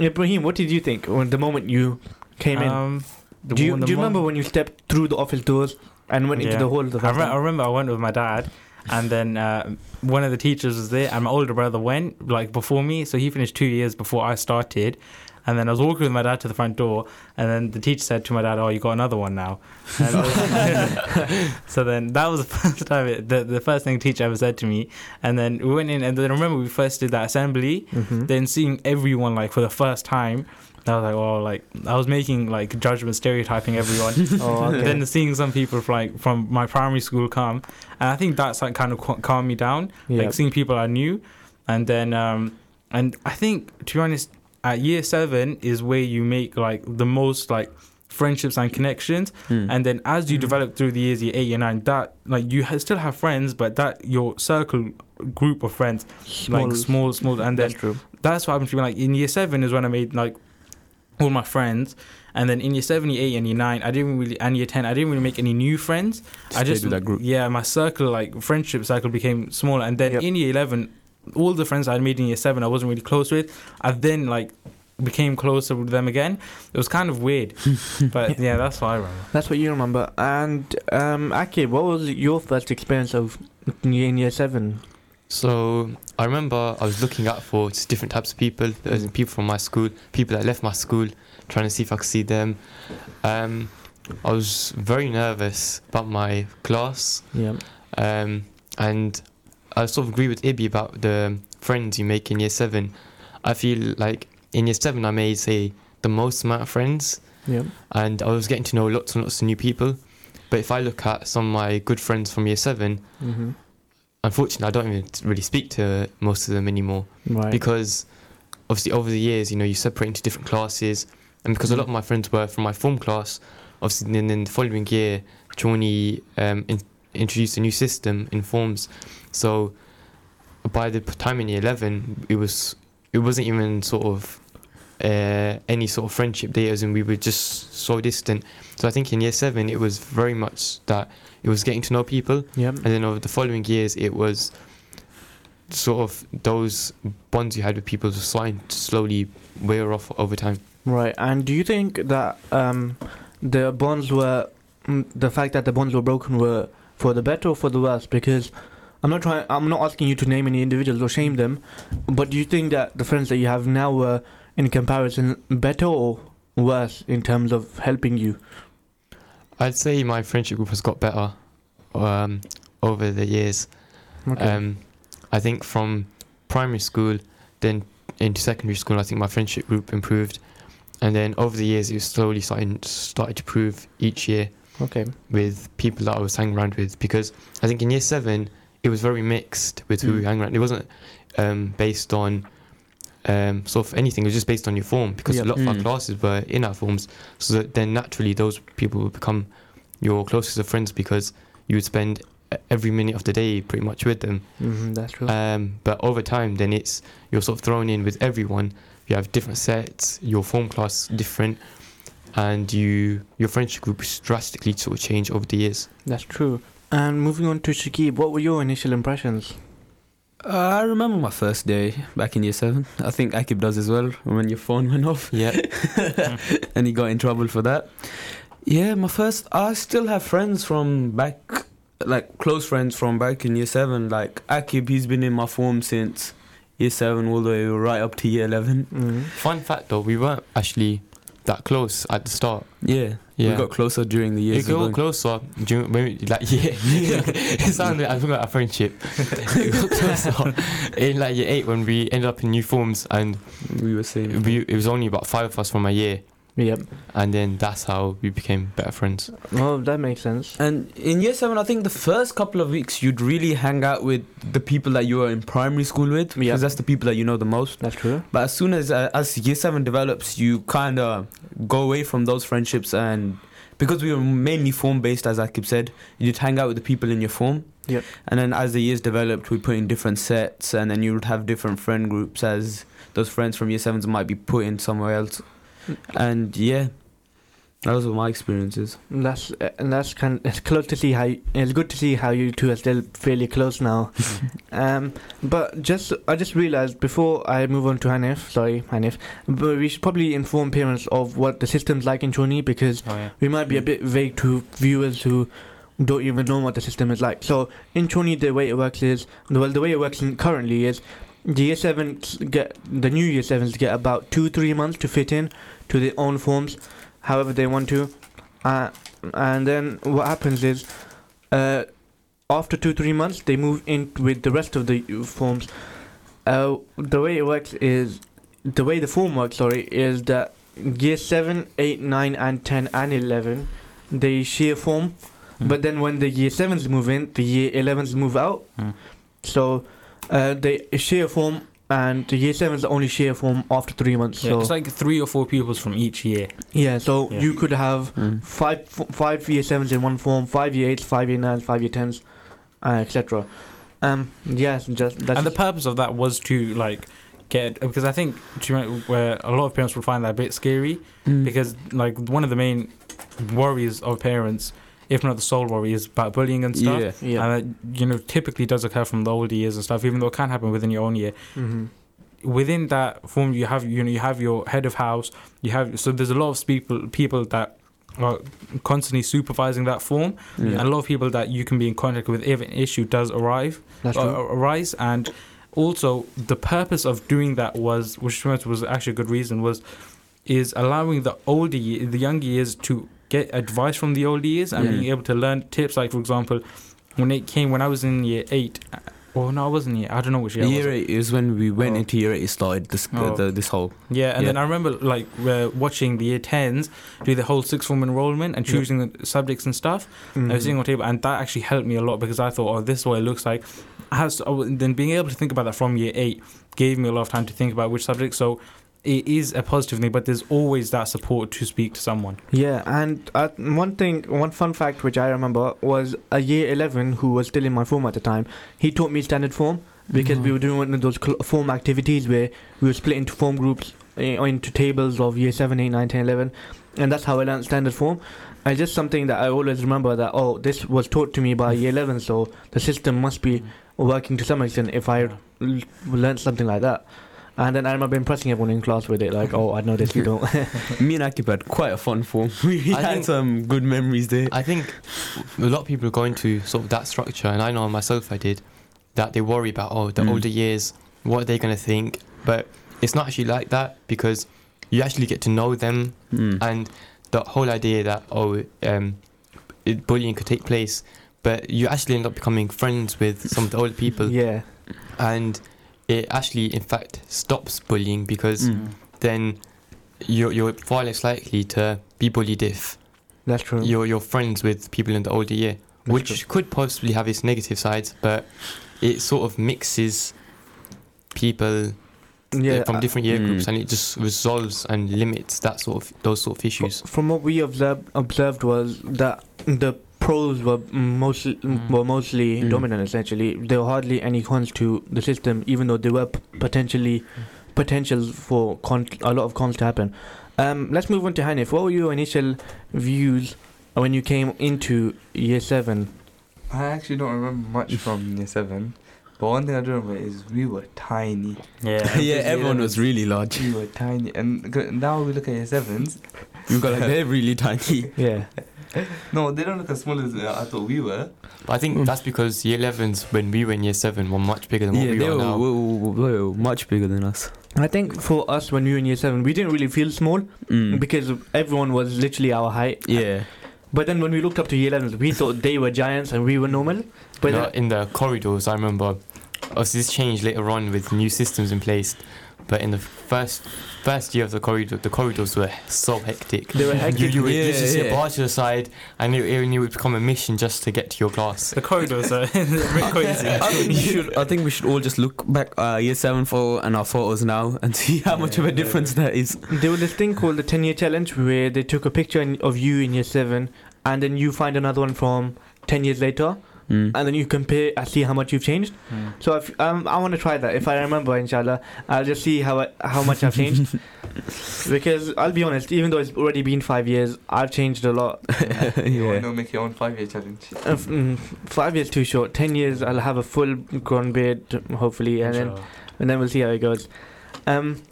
Ibrahim, what did you think when the moment you came in? Um, the Do you, do you remember when you stepped through the office doors and went into the hall the I, re- I remember I went with my dad, and then uh, one of the teachers was there, and my older brother went like before me, so he finished two years before I started, And then I was walking with my dad to the front door, and then the teacher said to my dad, "Oh, you got another one now." And *laughs* so then that was the *laughs* first time, it, the the first thing the teacher ever said to me. And then we went in, and then I remember we first did that assembly. Mhm. Then seeing everyone like for the first time, I was like, "Oh, like I was making like judgment, stereotyping everyone." *laughs* Oh, okay. then seeing some people from like from my primary school come, and I think that's like kind of cal- calmed me down. yeah. Like seeing people I knew, and then um, and I think to be honest, at year seven is where you make like the most like friendships and connections, Hmm. and then as you Mhm. develop through the years, year eight, year nine, that like you ha- still have friends, but that your circle group of friends like small, small, and then That's true. that's what happened to me. Like in year seven is when I made like all my friends, and then in year seven, year eight, and year nine, I didn't really, and year ten, I didn't really make any new friends. I just with that group. yeah, my circle like friendship circle became smaller, and then Yep. in year eleven, all the friends I had made in year seven, I wasn't really close with. I then like became closer with them again. It was kind of weird, *laughs* but yeah, that's what I remember. That's what you remember. And um, Akib, what was your first experience of in year, in year seven? So I remember I was looking out for just different types of people. There was people from my school, people that left my school, trying to see if I could see them. Um, I was very nervous about my class, Yeah. um, and I sort of agree with Ibby about the friends you make in year seven. I feel like in year seven I made say the most amount of friends, Yeah. and I was getting to know lots and lots of new people. But if I look at some of my good friends from year seven, Mm-hmm. unfortunately I don't even really speak to most of them anymore Right. because obviously over the years, you know, you separate into different classes, and because a lot of my friends were from my form class, obviously then in the following year, Challney um, in, introduced a new system in forms, so by the time in year eleven, it was it wasn't even sort of uh, any sort of friendship there, as in we were just so distant. So I think in year seven, it was very much that it was getting to know people, yeah. and then over the following years, it was sort of those bonds you had with people just starting to slowly wear off over time. Right. And do you think that um, the bonds were mm, the fact that the bonds were broken were for the better or for the worse? Because I'm not trying. I'm not asking you to name any individuals or shame them, but do you think that the friends that you have now were, in comparison, better or worse in terms of helping you? I'd say my friendship group has got better um, over the years. Okay. Um, I think from primary school, then into secondary school, I think my friendship group improved, and then over the years, it was slowly starting started to prove each year okay. with people that I was hanging around with because I think in year seven it was very mixed with who we Mm. hang around. It wasn't um, based on um, sort of anything. It was just based on your form because Yep. a lot of our Mm. classes were in our forms. So that then naturally those people would become your closest of friends because you would spend every minute of the day pretty much with them. Mm-hmm, that's true. Um, but over time, then it's you're sort of thrown in with everyone. You have different sets. Your form class different, and you your friendship group is drastically sort of change over the years. that's true. And moving on to Shakib, what were your initial impressions? Uh, I remember my first day back in year seven. I think Akib does as well when your phone went off Yeah, *laughs* and he got in trouble for that. Yeah, my first. I still have friends from back, like close friends from back in year seven. Like Akib, he's been in my form since year seven all the way right up to year eleven. Mm. Fun fact though, we weren't actually that close at the start. Yeah, Yeah, we got closer during the it years. got going. closer during we, like *laughs* yeah. it sounded I forgot our friendship. *laughs* it got closer in like year eight when we ended up in new forms, and we were saying. we, it was only about five of us from a year, Yep. and then that's how we became better friends. Well, that makes sense. And in year seven, I think the first couple of weeks you'd really hang out with the people that you were in primary school with, because Yeah. that's the people that you know the most. That's true. But as soon as uh, as year seven develops, you kind of go away from those friendships, and because we were mainly form based, as Akib said, you'd hang out with the people in your form. Yep. And then as the years developed, we put in different sets, and then you would have different friend groups as those friends from year sevens might be put in somewhere else. And yeah, those were my experiences. That's uh, and that's kind. It's close to see how. You, it's good to see how you two are still fairly close now. *laughs* um, but just I just realized before I move on to Hanif, sorry Hanif, but we should probably inform parents of what the system's like in Challney because Oh yeah. we might be a bit vague to viewers who don't even know what the system is like. So in Challney, the way it works is well, the way it works currently is the year sevens get the new year sevens get about two three months to fit in to their own forms, however they want to, uh, and then what happens is, uh, after two three months they move in with the rest of the forms. Uh, the way it works is, the way the form works, sorry, is that year seven, eight, nine, and ten and eleven, they share form, Mm. but then when the year sevens move in, the year elevens move out. Mm. So uh, they share form, and the year the only share form after three months. Yeah, so it's like three or four pupils from each year. yeah, so Yeah. you could have Mm. five f- five year sevens in one form, five year eights, five year nines, five year tens, uh, etc. Um, yes, just that's and the purpose of that was to like get because I think where a lot of parents would find that a bit scary Mm. because like one of the main worries of parents, if not the sole worry, is about bullying and stuff. yeah. yeah. And that, you know, typically does occur from the older years and stuff, even though it can happen within your own year. hmm Within that form, you have you know you have your head of house. You have so there's a lot of people people that are constantly supervising that form, Yeah. and a lot of people that you can be in contact with if an issue does arrive That's uh, arise and also the purpose of doing that was which was actually a good reason was is allowing the older ye- the younger years to get advice from the older years and Yeah. being able to learn tips like for example when it came when I was in year 8 uh, oh no I wasn't year I don't know which year, I was. year eight is when we went Oh. into year eight. It started this Oh. the, this whole. Yeah, and Yeah. then I remember like uh, watching the year tens do the whole sixth form enrollment and Yep. choosing the subjects and stuff. Mhm. every single table, and that actually helped me a lot because I thought, oh, this is what it looks like. I has oh, then being able to think about that from year eight gave me a lot of time to think about which subjects. So it is a positive thing, but there's always that support to speak to someone. Yeah, and uh, one thing, one fun fact which I remember was a year 11 who was still in my form at the time. He taught me standard form because we Mhm. were doing one of those cl- form activities where we were split into form groups, uh, or into tables of year 7, 8, 9, 10, 11, and that's how I learned standard form. And just something that I always remember that, oh, this was taught to me by year 11, so the system must be working to some extent if I l- learned something like that. And then I remember impressing everyone in class with it, like, *laughs* oh, I know this, you don't. *laughs* Me and Akib had quite a fun form. *laughs* We I had think- some good memories there. I think a lot of people go into sort of that structure, and I know myself I did, that they worry about, oh, the Mm. older years, what are they going to think? But it's not actually like that because you actually get to know them, Mm. and the whole idea that, oh, um, it, bullying could take place, but you actually end up becoming friends with some of the older people, yeah. and it actually, in fact, stops bullying because Mm. then you're, you're far less likely to be bullied if That's true. you're, you're friends with people in the older year, That's which true. could possibly have its negative sides, but it sort of mixes people uh, yeah, from uh, different year Mm. groups and it just resolves and limits that sort of those sort of issues. From what we observed, observed was that the pros were mostly Mm. were mostly Mm. dominant. Essentially, there were hardly any cons to the system, even though there were p- potentially potentials for con- a lot of cons to happen. Um, let's move on to Hanif. What were your initial views when you came into year seven? I actually don't remember much from year seven, but one thing I do remember is we were tiny. Yeah. *laughs* yeah, everyone was really large. *laughs* We were tiny, and now we look at year sevens. We got like *laughs* they're really tiny. Yeah, *laughs* No, they don't look as small as uh, I thought we were. But I think Mm. that's because year 11s, when we were in year 7, were much bigger than what we they are were, now. were, were much bigger than us. I think for us when we were in year seven, we didn't really feel small Mm. because everyone was literally our height. yeah, But then when we looked up to year 11s, we thought they were giants and we were normal. But You know, then- in the corridors, I remember, obviously this changed later on with new systems in place, but in the first first year of the corridor, the corridors were so hectic. they were You, hectic. you would Yeah, literally sit yeah. bar to the side, and it, it, it would become a mission just to get to your class. The corridors are *laughs* crazy. I think we should. I think we should all just look back uh, year seven photo and our photos now *laughs* and see how much of a Yeah. difference that is. There was this thing called the 10 year challenge where they took a picture in, of you in year 7 and then you find another one from 10 years later Mm. and then you compare and see how much you've changed. Mm. So if, um, I want to try that. If I remember, inshallah, I'll just see how I, how much I've changed. *laughs* because I'll be honest, even though it's already been five years, I've changed a lot. *laughs* You yeah. want to make your own five-year challenge? Uh, f- mm, five years too short. Ten years, I'll have a full grown beard, hopefully, and then and then we'll see how it goes. Um,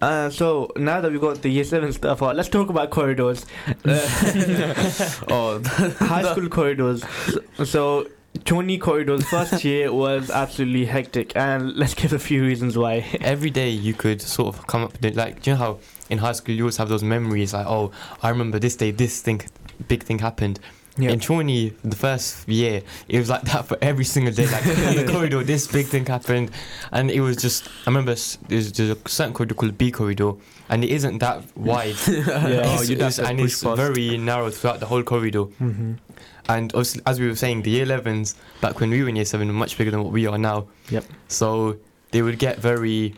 uh, so now that we've got the year seven stuff out, let's talk about corridors. *laughs* Uh, oh, high school corridors. So Challney Corridor's first *laughs* year was absolutely hectic, and let's give a few reasons why. Every day you could sort of come up with it. Like, do you know how in high school you always have those memories like, oh, I remember this day, this thing, big thing happened. Yeah. In Challney, the first year, it was like that for every single day. Like in *laughs* the corridor, this big thing happened, and it was just. I remember there's, there's a certain corridor called B corridor, and it isn't that wide. *laughs* oh, It's- you'd it's- and it's past. very narrow throughout the whole corridor. hmm And obviously, as we were saying, the year 11s back when we were in year seven were much bigger than what we are now. Yep. So they would get very,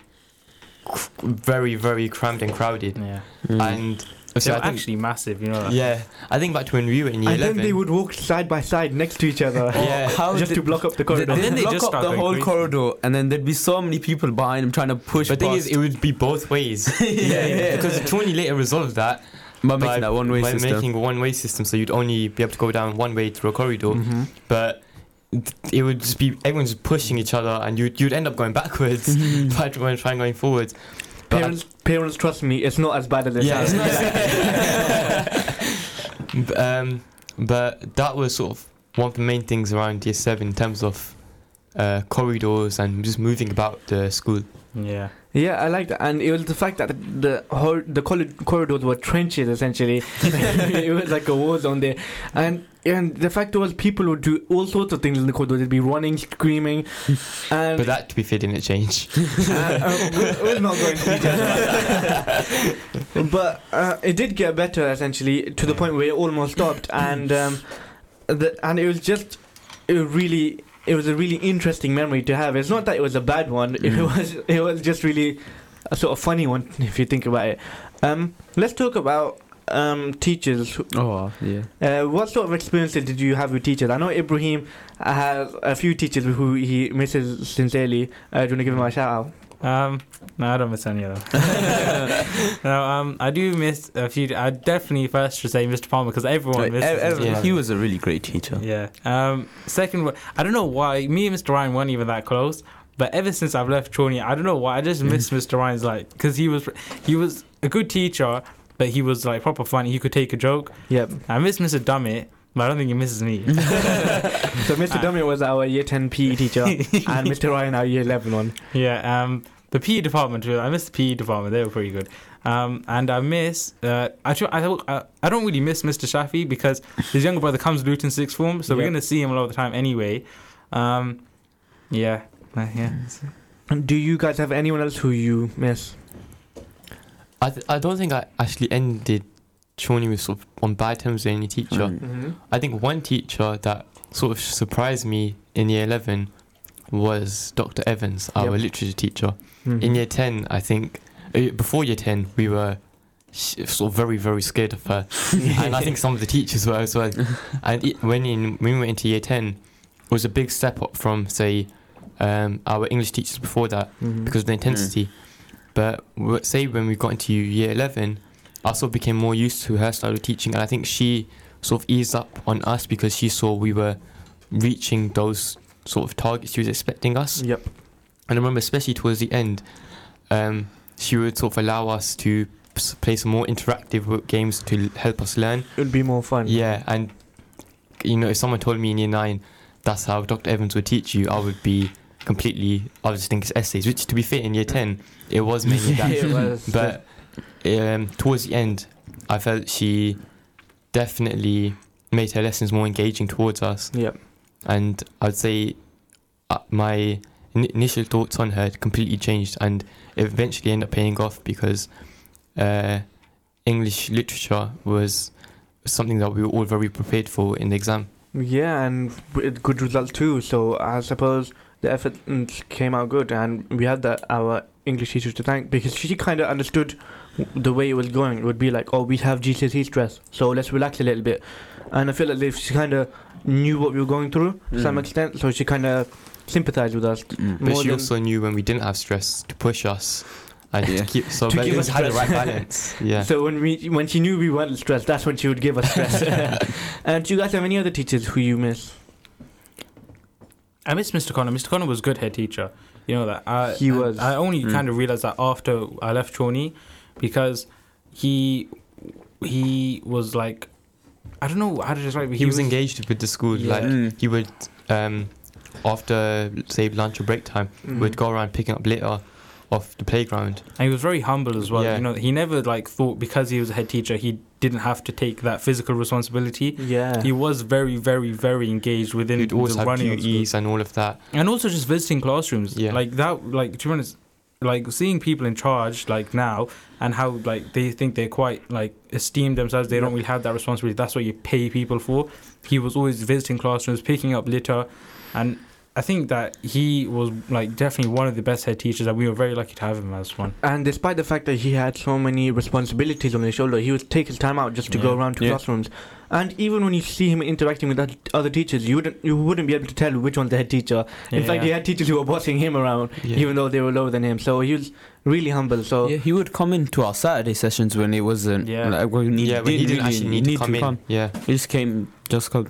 very, very crammed and crowded. Yeah. Mm. And obviously, They're think, actually massive, you know. That. yeah, I think back to when we were in year And then 11. they would walk side by side next to each other, *laughs* Yeah. how just did- to block up the corridor. Then then they *laughs* they just block up the whole crazy. corridor, and then there'd be so many people behind him trying to push. but the thing is, it would be both ways. *laughs* yeah, yeah, Because Challney later resolved that by by, making that one way by system. making a one-way system, so you'd only be able to go down one way through a corridor. hmm But it would just be everyone's pushing each other, and you'd you'd end up going backwards *laughs* *laughs* by trying trying going forwards. But Parents, parents, trust me, it's not as bad as it Yeah, sounds. *laughs* B- um, but that was sort of one of the main things around year seven in terms of uh, corridors and just moving about the school. Yeah. Yeah, I like that, and it was the fact that the the, whole, the college corridors were trenches essentially. *laughs* *laughs* it was like a war zone there, and and the fact was people would do all sorts of things in the corridor. They'd be running, screaming, *laughs* and But that, to be fair, didn't change. uh, uh, we're, we're not going to details. But uh, it did get better essentially to the point where it almost stopped, and um, the, and it was just it really it was a really interesting memory to have. It's not that it was a bad one. It Mm. was it was just really a sort of funny one *laughs* if you think about it. Um, let's talk about um, teachers. Oh yeah. Uh, what sort of experiences did you have with teachers? I know Ibrahim has a few teachers who he misses sincerely. Uh, do you want to give him a shout out? Um, no, I don't miss any of them. *laughs* no, um, I do miss a few. I definitely first should say Mr. Palmer because everyone Like, misses. ev- ev- Mr. Yeah. He was a really great teacher. Yeah. Um. Second, I don't know why me and Mr. Ryan weren't even that close. But ever since I've left Challney, I don't know why I just miss Mr. Ryan's like because he was he was a good teacher, but he was like proper funny. He could take a joke. Yep. I miss Mr. Dummett, but I don't think he misses me. So Mr. Dummy was our year 10 PE teacher, *laughs* and Mr. Ryan our year 11 one. yeah. Um. The PE department. I miss the PE department. They were pretty good. Um. And I miss. Uh. Actually, I don't- I, I don't really miss Mr. Shafi because his younger brother comes to Luton sixth form, so we're gonna see him a lot of the time anyway. Um. Yeah. Uh, yeah. Do you guys have anyone else who you miss? I, th- I don't think I actually ended Challney was sort of on bad terms with any teacher. Mm. Mm-hmm. I think one teacher that sort of surprised me in year 11 was Dr. Evans, our Yep. literature teacher. Mm-hmm. In year 10, I think, uh, before year 10, we were sort of very, very scared of her. *laughs* and I think some of the teachers were as well. *laughs* and it, when, in, when we went into year 10, it was a big step up from, say, um, our English teachers before that Mhm. because of the intensity. But say when we got into year 11, I sort of became more used to her style of teaching, and I think she sort of eased up on us because she saw we were reaching those sort of targets she was expecting us. Yep. And I remember, especially towards the end, um, she would sort of allow us to play some more interactive games to help us learn. It would be more fun. Yeah, and you know, if someone told me in year nine that's how Dr. Evans would teach you, I would be completely. I would just think it's essays, which, to be fair, in year ten, it was mainly *laughs* that. it was. But um, towards the end, I felt she definitely made her lessons more engaging towards us, Yep. and I'd say uh, my in- initial thoughts on her had completely changed, and eventually ended up paying off because uh, English literature was something that we were all very prepared for in the exam. Yeah, and with good results too. So I suppose the effort mm, came out good, and we had that our English teachers to thank because she kind of understood the way it was going. It would be like, oh, we have GCSE stress, so let's relax a little bit. And I feel like if she kind of knew what we were going through to some Mm. extent, so she kind of sympathized with us. Mm. But she also knew when we didn't have stress to push us and Yeah. to keep so To but give it us had the right balance. *laughs* Yeah. So when we when she knew we weren't stressed, that's when she would give us stress. *laughs* *laughs* and do you guys have any other teachers who you miss? I miss Mr. Connor. Mr. Connor was a good head teacher. You know that. I, He was. I only Mm. kind of realized that after I left Challney because he he was like I don't know how to describe it. he, was engaged with the school. Yeah. Like Mm. he would, um, after say lunch or break time, Mm. would go around picking up litter off the playground. And he was very humble as well. Yeah. You know, he never like thought because he was a head teacher, he didn't have to take that physical responsibility. Yeah. He was very, very, very engaged within He'd always the have running of school. and all of that. and also just visiting classrooms. Yeah. like that. Like to be honest, like seeing people in charge like now and how like they think they're quite like esteem themselves. They don't really have that responsibility. That's what you pay people for. He was always visiting classrooms, picking up litter, and. I think that he was like definitely one of the best head teachers, and we were very lucky to have him as one. And despite the fact that he had so many responsibilities on his shoulder, he would take his time out just to go around to Yeah. classrooms. And even when you see him interacting with other teachers, you wouldn't you wouldn't be able to tell which one's the head teacher. In fact, he had teachers who were bossing him around, Yeah. even though they were lower than him. So he was really humble. So Yeah, he would come into our Saturday sessions when it wasn't. Yeah. like, when he yeah, when he didn't really actually need, to come in. Yeah, He just came, just come.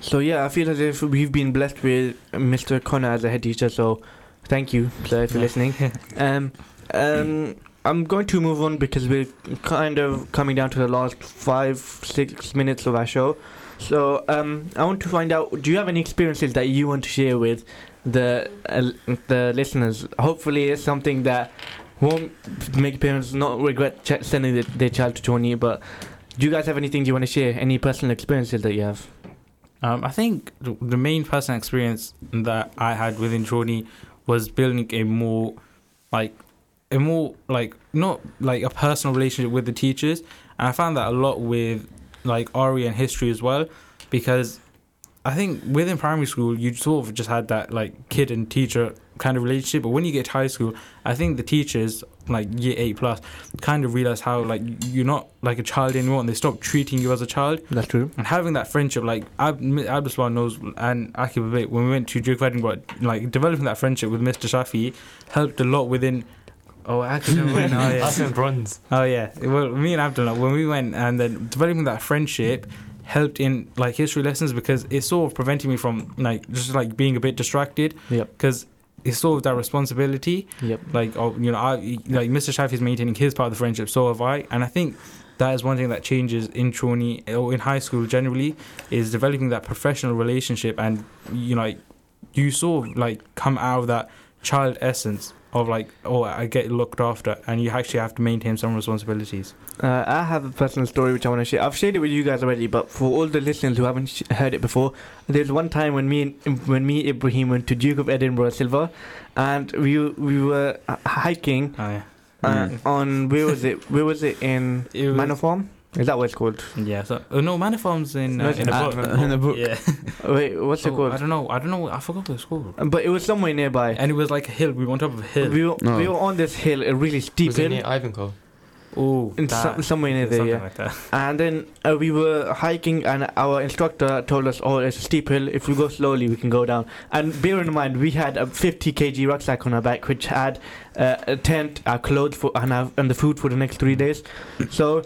So yeah, I feel as if we've been blessed with Mr. Connor as a head teacher. So thank you, sir, if you're Yeah. listening. *laughs* Um, um, I'm going to move on because we're kind of coming down to the last five, six minutes of our show. So um, I want to find out: Do you have any experiences that you want to share with the uh, the listeners? Hopefully, it's something that won't make parents not regret ch- sending their, their child to Challney. But do you guys have anything you want to share? Any personal experiences that you have? Um, I think the the main personal experience that I had within Jordan was building a more, like, a more like not like a personal relationship with the teachers, and I found that a lot with like RE and history as well, because I think within primary school you sort of just had that like kid and teacher kind of relationship, but when you get to high school, I think the teachers like year eight plus kind of realize how like you're not like a child anymore, and they stop treating you as a child That's true. and having that friendship, like Ab- Abdullah knows and Akib a bit, when we went to Duke of Edinburgh, like developing that friendship with Mr. Shafi helped a lot within. Oh, Akib never went. Oh, *laughs* yeah. that's in bronze. Oh, yeah. Well, me and Abdullah, when we went and then developing that friendship helped in like history lessons because it sort of prevented me from like just like being a bit distracted Yep. because it's sort of that responsibility Yep. like oh you know I like Mr. Shafi is maintaining his part of the friendship so have I and I think that is one thing that changes in Challney or in high school generally is developing that professional relationship and you know like, you sort of like come out of that child essence of like oh I get looked after and you actually have to maintain some responsibilities Uh, I have a personal story which I want to share. I've shared it with you guys already, but for all the listeners who haven't sh- heard it before, there's one time when me and when me Ibrahim went to Duke of Edinburgh Silver, and we we were uh, hiking oh, yeah. uh, Mm. on where was it? Where was it in It was- Manor Farm? Is that what it's called? yeah so uh, no Maniform's in uh, it's in a uh, book *laughs* in a book. yeah *laughs* Wait, what's it Oh, I don't know I don't know I forgot what it's called But it was somewhere nearby. and it was like a hill we were on top of a hill We were, No. we were on this hill, a really steep Was it hill, near Ivinghoe? oh in some, somewhere near there. something Yeah. like that *laughs* And then uh, we were hiking, and our instructor told us, "Oh, it's a steep hill. If we go slowly, we can go down." And bear in mind, we had a 50 kg rucksack on our back, which had uh, a tent, our clothes, for, and, our, and the food for the next three days. So,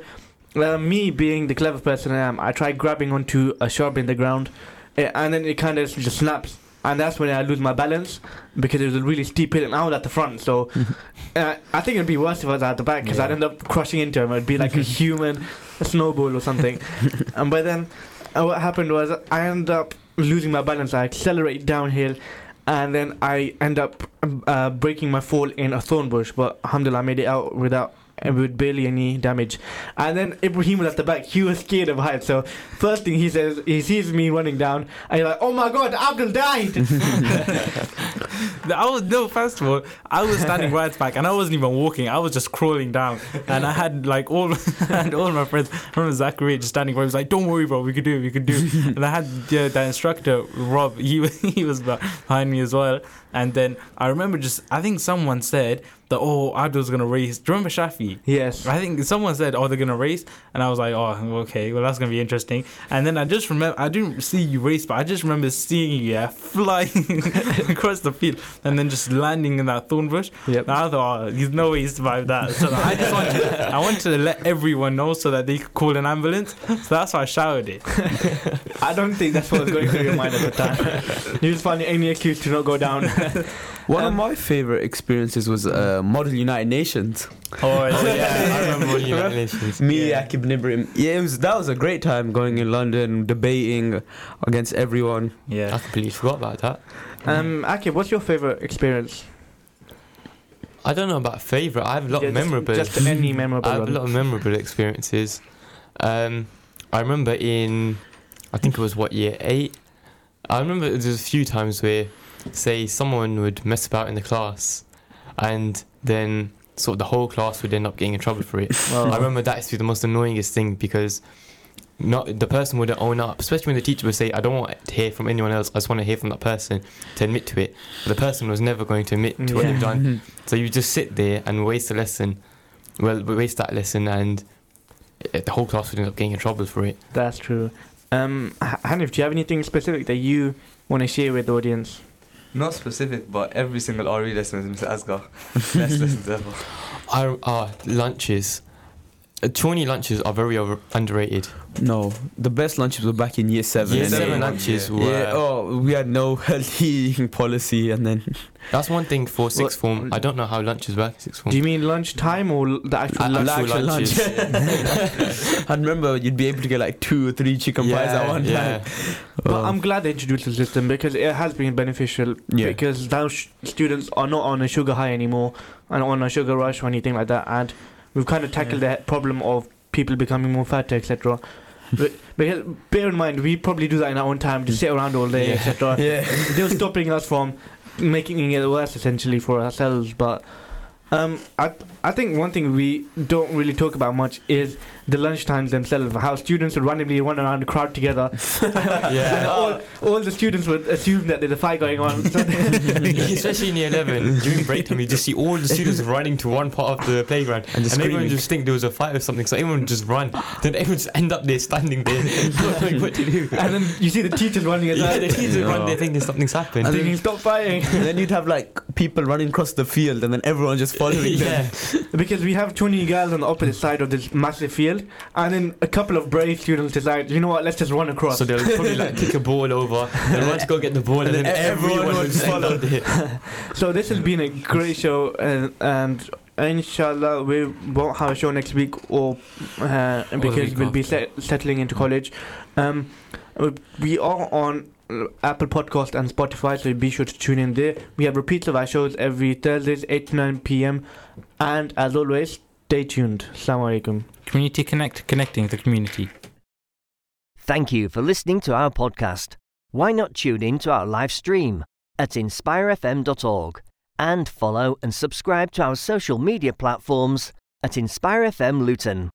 uh, me being the clever person I am, I tried grabbing onto a shrub in the ground, uh, and then it kind of just snaps. And that's when I lose my balance because it was a really steep hill, and I was at the front. So, *laughs* uh, I think it'd be worse if I was at the back because I'd end up crushing into him. It'd be like a *laughs* human snowball or something. *laughs* and by then, uh, what happened was I ended up losing my balance. I accelerate downhill, and then I end up uh, breaking my fall in a thorn bush. But alhamdulillah, I made it out without. Uh, With barely any damage, and then Ibrahim was at the back. He was scared of heights. So first thing he says, he sees me running down, and he's like, "Oh my God, Abdul died!" *laughs* I was no. First of all, I was standing right back, and I wasn't even walking. I was just crawling down, and I had like all, *laughs* and all my friends. I remember Zachary just standing where he was like, "Don't worry, bro. We could do it. We could do." it." And I had yeah, that instructor Rob. He *laughs* he was behind me as well. And then I remember just I think someone said that oh Abdul's gonna race. Do you remember Shafi? yes. I think someone said, "Oh, they're gonna race," and I was like, "Oh, okay, well that's gonna be interesting." And then I just remember, I didn't see you race, but I just remember seeing you yeah, *laughs* flying *laughs* across the field and then just landing in that thorn bush. Yep. And I thought, oh, there's no way he survived that. So I just wanted, *laughs* I wanted to let everyone know so that they could call an ambulance. So that's why I shouted it. I don't think that's what was going through your mind at the time. You just finding any excuse to not go down. *laughs* One Um, of my favorite experiences was uh, Model United Nations. Oh, yeah, I remember when *laughs* Congratulations. Me, Yeah. Akib Nibrim. Yeah, it was, that was a great time going in London, debating against everyone. Yeah, I completely forgot about that. Um, Akib, what's your favorite experience? I don't know about favourite. I have a lot Yeah, of memorable. Just any memorable I have a lot of memorable experiences. Um, I remember in, I think it was what year eight. I remember there's a few times where, say, someone would mess about in the class, and then sort of the whole class would end up getting in trouble for it. Well, *laughs* I remember that used to be the most annoyingest thing because. Not the person wouldn't own up, especially when the teacher would say, "I don't want to hear from anyone else. I just want to hear from that person to admit to it." But the person was never going to admit to what Yeah. they've done. So you just sit there and waste a lesson. Well, waste that lesson, and the whole class would end up getting in trouble for it. That's true. Um, Hanif, do you have anything specific that you want to share with the audience? Not specific, but every single RE lesson is Mr. Asghar. Best lessons ever. *laughs* Our, our uh, lunches, uh, Challney lunches are very over, underrated. No, the best lunches were back in year seven. Year seven eight. lunches Yeah. were. Yeah, oh, we had no *laughs* healthy eating policy, and then *laughs* That's one thing for sixth What- form. I don't know how lunches work in sixth form. Do you mean lunchtime or the actual Uh, lunch? the actual lunch. *laughs* I remember you'd be able to get like two or three chicken pies at one yeah. time. But Oh. I'm glad they introduced the system because it has been beneficial. Yeah. Because now sh- students are not on a sugar high anymore and on a sugar rush or anything like that. And we've kind of tackled the problem of people becoming more fat, etc. but because bear in mind, we probably do that in our own time, just sit around all day, Yeah. etc. *laughs* yeah. They're stopping us from making it worse essentially for ourselves. But um, I I think one thing we don't really talk about much is the lunchtimes themselves. How students would randomly run around the crowd together. *laughs* *laughs* and Yeah. all, all the students would assume that there's a fight going on. *laughs* Especially in year 11, during break time, you just see all the students running to one part of the playground. And and everyone screaming. just think there was a fight or something, so everyone would just run. Then everyone just end up there standing there, not knowing what to do. and then you see the teachers running as Yeah, the teachers would run there thinking something's happened. And Thinking, stop fighting. and then you'd have like people running across the field, and then everyone just following them. yeah. because we have 20 girls on the opposite side of this massive field, and then a couple of brave students decide, you know what, let's just run across. So they'll probably like kick a ball over, then run to go get the ball, and, And then, then everyone everyone would would just end follow. So this has been a great show, and, and inshallah we won't have a show next week, or uh, because week we'll be set, settling into college. Um, we are on Apple Podcast and Spotify, so be sure to tune in there. We have repeats of our shows every Thursdays, 8 to 9 p.m. And as always, stay tuned. Assalamu alaikum. Community Connect, connecting the community. Thank you for listening to our podcast. Why not tune in to our live stream at inspirefm.org and follow and subscribe to our social media platforms at InspireFM Luton.